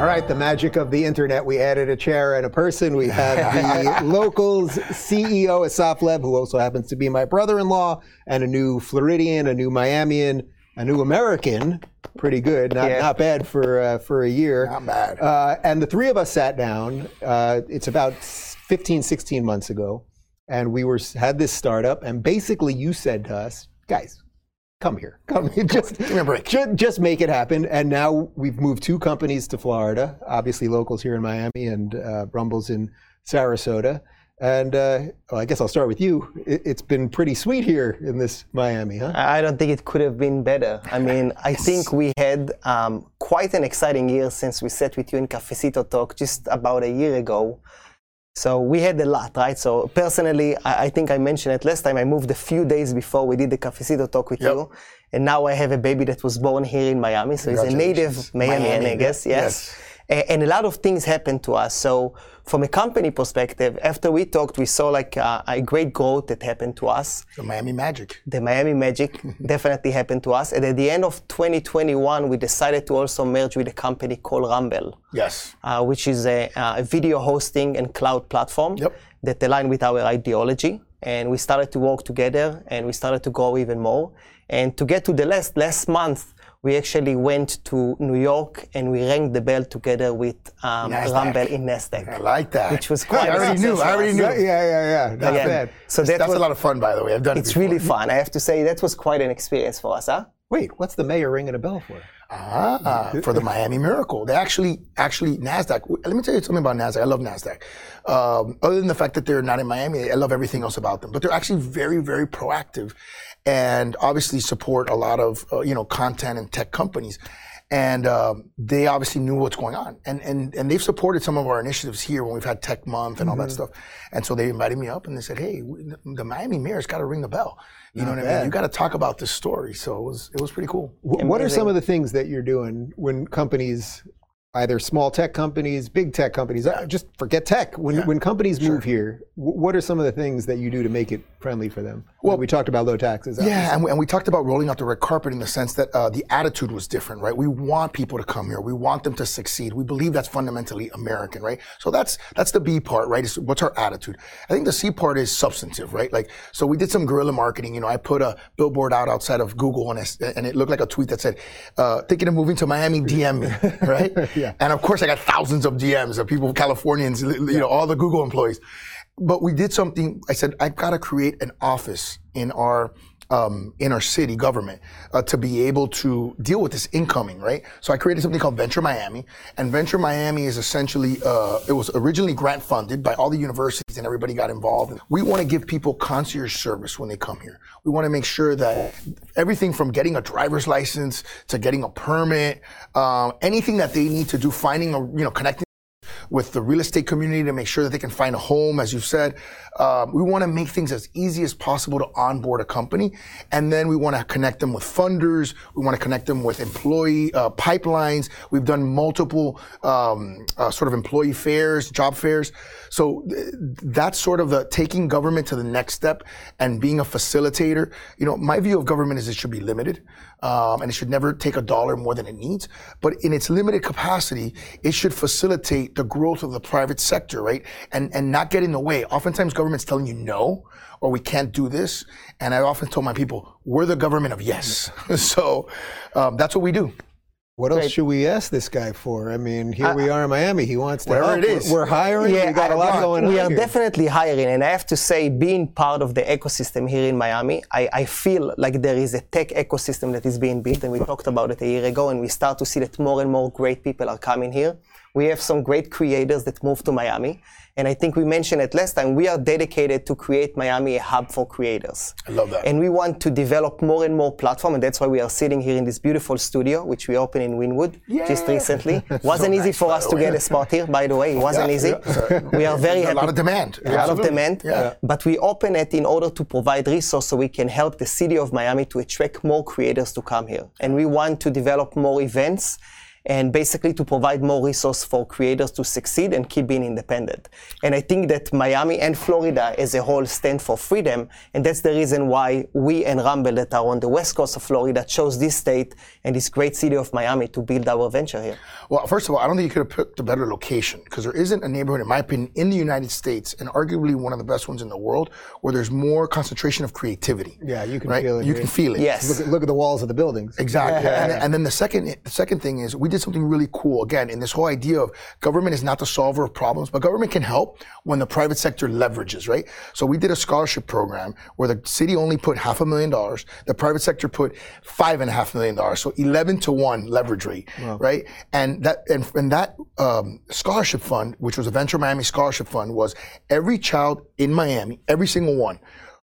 All right, the magic of the internet. We added a chair and a person. We have the locals CEO, Assaf Lev, who also happens to be my brother-in-law, and a new Floridian, a new Miamian, a new American. Pretty good, not, Yeah. not bad for uh, for a year. Not bad. Uh, and the three of us sat down. Uh, it's about 15, 16 months ago, and we were had this startup. And basically, you said to us, guys, come here, come here, just Give me a break. Ju- just make it happen. And now we've moved two companies to Florida. Obviously, locals here in Miami and uh, Rumbles in Sarasota. And uh, well, I guess I'll start with you. It, it's been pretty sweet here in this Miami, huh? I I don't think it could have been better. I mean, I think we had um, quite an exciting year since we sat with you in Cafecito Talk just about a year ago. So we had a lot, right? So personally, I, I think I mentioned it last time. I moved a few days before we did the Cafecito Talk with Yep. you, and now I have a baby that was born here in Miami. So he's a native. Miamian, Miami, I guess. yeah. Yes. A- And a lot of things happened to us. So from a company perspective, after we talked, we saw like uh, a great growth that happened to us The Miami Magic. the Miami Magic definitely happened to us. And at the end of 2021, we decided to also merge with a company called Rumble, Yes. uh, which is a, a video hosting and cloud platform Yep. that align with our ideology. And we started to work together and we started to grow even more. And to get to the last, last month, we actually went to New York and we rang the bell together with um, Rumble in Nasdaq. I like that. Which was quite I already knew. I already knew. yeah, yeah, yeah. Not Yeah. bad. So that That's was, a lot of fun, by the way. I've done it it's before. really fun. I have to say that was quite an experience for us, huh? Wait, what's the mayor ringing a bell for? Ah, for the Miami Miracle. They actually, actually, Nasdaq. Let me tell you something about Nasdaq. I love Nasdaq. Um, other than the fact that they're not in Miami, I love everything else about them. But they're actually very, very proactive, and obviously support a lot of uh, you know content and tech companies. And um, they obviously knew what's going on, and and and they've supported some of our initiatives here when we've had Tech Month and all that stuff. And so they invited me up, and they said, "Hey, the Miami Mayor's got to ring the bell. You know what I mean? You got to talk about this story." So it was it was pretty cool. Wh- What are some of the things that you're doing when companies, either small tech companies, big tech companies, uh, just forget tech, when, when companies move here, what are some of the things that you do to make it friendly for them? Well, we talked about low taxes. Yeah, and we, and we talked about rolling out the red carpet in the sense that uh, the attitude was different, right? We want people to come here. We want them to succeed. We believe that's fundamentally American, right? So that's that's the B part, right? Is what's our attitude? I think the C part is substantive, right? Like, so we did some guerrilla marketing. You know, I put a billboard out outside of Google, and it, and it looked like a tweet that said, uh, "Thinking of moving to Miami? DM me," right? Yeah. And of course, I got thousands of DMs of people, Californians, you know, all the Google employees. But we did something. I said, I've got to create an office in our um, in our city government uh, to be able to deal with this incoming, right? So I created something called Venture Miami, and Venture Miami is essentially uh, it was originally grant funded by all the universities, and everybody got involved. We want to give people concierge service when they come here. We want to make sure that everything from getting a driver's license to getting a permit, um, anything that they need to do, finding a you know connecting with the real estate community to make sure that they can find a home, as you've said. Um, we want to make things as easy as possible to onboard a company. And then we want to connect them with funders. We want to connect them with employee uh, pipelines. We've done multiple um, uh, sort of employee fairs, job fairs. So th- that's sort of the taking government to the next step and being a facilitator. You know, my view of government is it should be limited. Um, and it should never take a dollar more than it needs. But in its limited capacity, it should facilitate the growth of the private sector, right? And and not get in the way. Oftentimes, government's telling you no, or we can't do this. And I often tell my people, we're the government of yes. so um, that's what we do. What else Great. should we ask this guy for? I mean, here uh, we are in Miami. He wants to help. it is. We're, hiring. we got a I- lot we- going on We are here. definitely hiring, and I have to say, being part of the ecosystem here in Miami, I, I feel like there is a tech ecosystem that is being built, and we talked about it a year ago, and we start to see that more and more great people are coming here. We have some great creators that moved to Miami, and I think we mentioned it last time. We are dedicated to create Miami a hub for creators. I love that. And we want to develop more and more platform, and that's why we are sitting here in this beautiful studio, which we opened in Wynwood just recently. wasn't easy nice, for us to get a spot here, by the way. It wasn't Yeah, easy. yeah. We are very A happy. lot of demand. A lot of demand. Yeah. But we open it in order to provide resources so we can help the city of Miami to attract more creators to come here. And we want to develop more events and basically to provide more resource for creators to succeed and keep being independent. And I think that Miami and Florida as a whole stand for freedom, and that's the reason why we and Rumble that are on the west coast of Florida chose this state and this great city of Miami to build our venture here. Well, first of all, I don't think you could have picked a better location because there isn't a neighborhood, in my opinion, in the United States and arguably one of the best ones in the world where there's more concentration of creativity. Yeah, you can right? feel it. You can feel it. Yes. Look at, look at the walls of the buildings. Exactly. And, and then the second the second thing is we did something really cool again in this whole idea of government is not the solver of problems, but government can help when the private sector leverages, right? So we did a scholarship program where the city only put half a million dollars, the private sector put five and a half million dollars, so eleven to one leverage rate, right? And that and, and that um, scholarship fund, which was a Venture Miami scholarship fund, was every child in Miami, every single one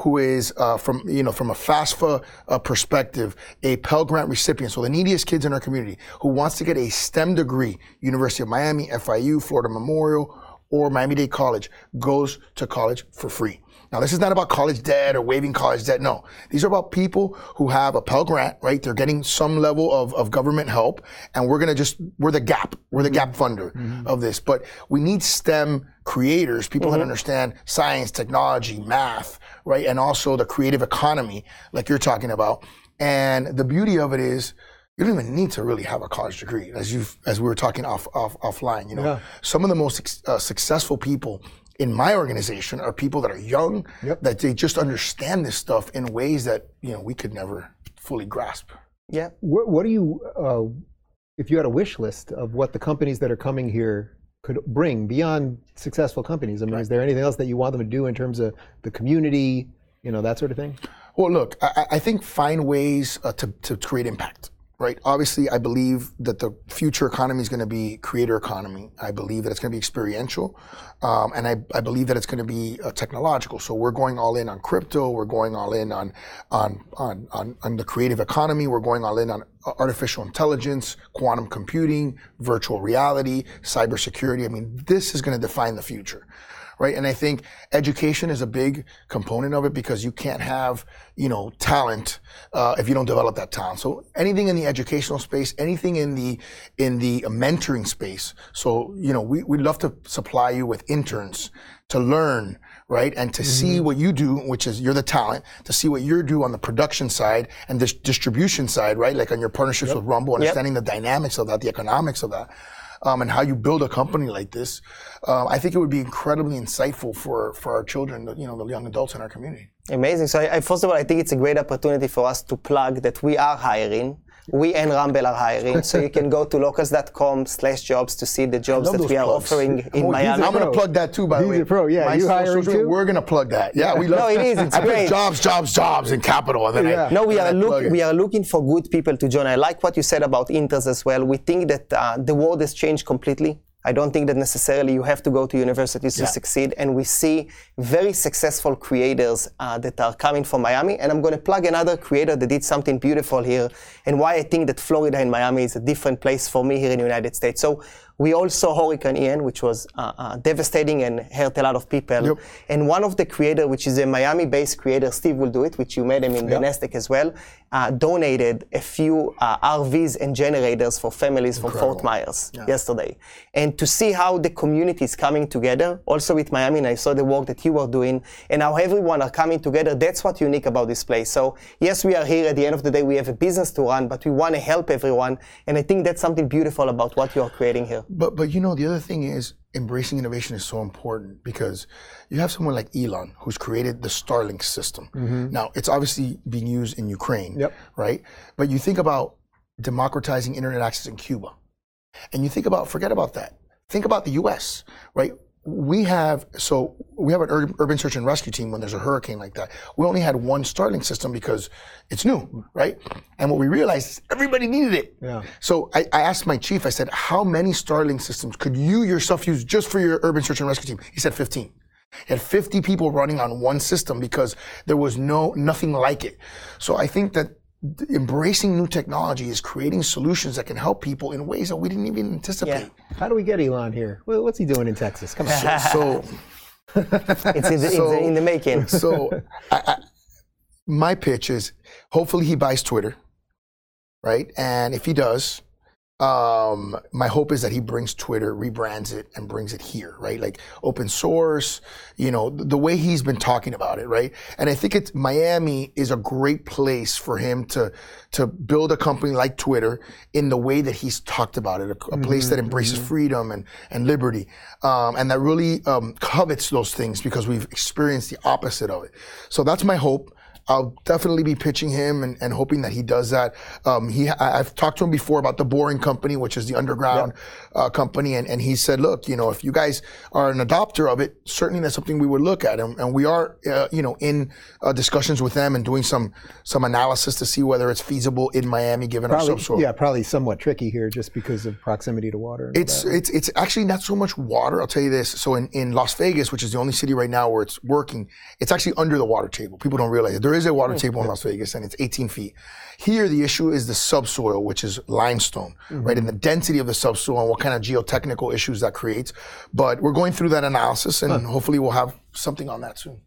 who is uh, from you know from a FAFSA uh, perspective, a Pell Grant recipient, so the neediest kids in our community who wants to get a STEM degree, University of Miami, FIU, Florida Memorial, or Miami-Dade College, goes to college for free. Now, this is not about college debt or waiving college debt. No, these are about people who have a Pell Grant, right? They're getting some level of, of government help, and we're gonna just we're the gap, we're the gap mm-hmm. funder mm-hmm. of this. But we need STEM creators, people that mm-hmm. understand science, technology, math, right, and also the creative economy, like you're talking about. And the beauty of it is. You don't even need to really have a college degree, as you as we were talking off, off offline. You know, Yeah. some of the most uh, successful people in my organization are people that are young, Yep. that they just understand this stuff in ways that you know we could never fully grasp. Yeah. What, what do you, uh, if you had a wish list of what the companies that are coming here could bring beyond successful companies? I mean, is there anything else that you want them to do in terms of the community, you know, that sort of thing? Well, look, I, I- I think find ways uh, to, to create impact, right? Obviously, I believe that the future economy is going to be creator economy. I believe that it's going to be experiential, um, and I, I believe that it's going to be uh, technological. So we're going all in on crypto. We're going all in on on on on, on the creative economy. We're going all in on uh, artificial intelligence, quantum computing, virtual reality, cybersecurity. I mean, this is going to define the future right? And I think education is a big component of it because you can't have, you know, talent uh, if you don't develop that talent. So anything in the educational space, anything in the in the mentoring space. So you know, we we'd love to supply you with interns to learn. Right, and to see what you do, which is you're the talent, to see what you do on the production side and the distribution side, right? Like on your partnerships with Rumble, understanding the dynamics of that, the economics of that um, and how you build a company like this, um, I think it would be incredibly insightful for, for our children, you know, the young adults in our community. Amazing. So, I, first of all, I think it's a great opportunity for us to plug that we are hiring. We and Rumble are hiring. so you can go to locals.com slash jobs to see the jobs that we are plugs. offering in Oh, Miami. I'm going to plug that too, by the way. a pro, yeah. My You social hiring media, too? We're going to plug that. Yeah, we love it. No, it is. It's I great. jobs, jobs, jobs in capital, and then Yeah. I No, we and are I look, we are looking for good people to join. I like what you said about interns as well. We think that uh, the world has changed completely. I don't think that necessarily you have to go to universities to succeed. And we see very successful creators uh, that are coming from Miami. And I'm going to plug another creator that did something beautiful here, and why I think that Florida and Miami is a different place for me here in the United States. So we all saw Hurricane Ian, which was uh, uh, devastating and hurt a lot of people. Yep. And one of the creator, which is a Miami-based creator, Steve Will Do It, which you met him in the Nasdaq as well, uh, donated a few uh, RVs and generators for families from Fort Myers yesterday. And to see how the community is coming together, also with Miami, and I saw the work that you were doing, and how everyone are coming together, that's what's unique about this place. So yes, we are here. At the end of the day, we have a business to run, but we want to help everyone. And I think that's something beautiful about what you are creating here. But but you know the other thing is embracing innovation is so important because you have someone like Elon who's created the Starlink system. Mm-hmm. Now it's obviously being used in Ukraine, Yep. right? But you think about democratizing internet access in Cuba, and you think about forget about that. Think about the U.S. right? We have so we have an ur- urban search and rescue team when there's a hurricane like that. We only had one Starlink system because it's new, right? And what we realized is everybody needed it. Yeah. So I, I asked my chief, I said, how many Starlink systems could you yourself use just for your urban search and rescue team? He said 15. He had 50 people running on one system because there was no nothing like it. So I think that th- embracing new technology is creating solutions that can help people in ways that we didn't even anticipate. Yeah. How do we get Elon here? Well, what's he doing in Texas? Come on. So It's in the, in So- the, in the making. so I, I, my pitch is hopefully he buys Twitter, right? And if he does, um, my hope is that he brings Twitter, rebrands it, and brings it here, right? Like open source, you know, the, way he's been talking about it, right? And I think it's Miami is a great place for him to to build a company like Twitter in the way that he's talked about it, a, a mm-hmm, place that embraces mm-hmm. freedom and and liberty, um, and that really um, covets those things because we've experienced the opposite of it. So that's my hope. I'll definitely be pitching him and, and hoping that he does that. Um, he, I, have talked to him before about the Boring Company, which is the underground yep. uh, company, and, and he said, look, you know, if you guys are an adopter of it, certainly that's something we would look at, and, and we are, uh, you know, in uh, discussions with them and doing some some analysis to see whether it's feasible in Miami, given probably, our subsoil. Yeah, probably somewhat tricky here, just because of proximity to water. It's it's it's actually not so much water. I'll tell you this. So in, in Las Vegas, which is the only city right now where it's working, it's actually under the water table. People don't realize it. There is a water mm. table in Las Vegas, and it's 18 feet. Here, the issue is the subsoil, which is limestone, mm-hmm. right? And the density of the subsoil and what kind of geotechnical issues that creates. But we're going through that analysis, and huh. hopefully, we'll have something on that soon.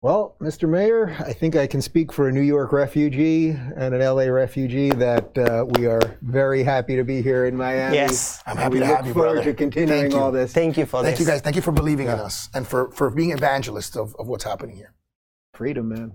Well, Mr. Mayor, I think I can speak for a New York refugee and an LA refugee that uh, we are very happy to be here in Miami. Yes, I'm happy we to have you, brother. Look forward to continuing all this. Thank you for Thank this. you guys. Thank you for believing yeah. in us and for, for being evangelists of, of what's happening here. Freedom, man.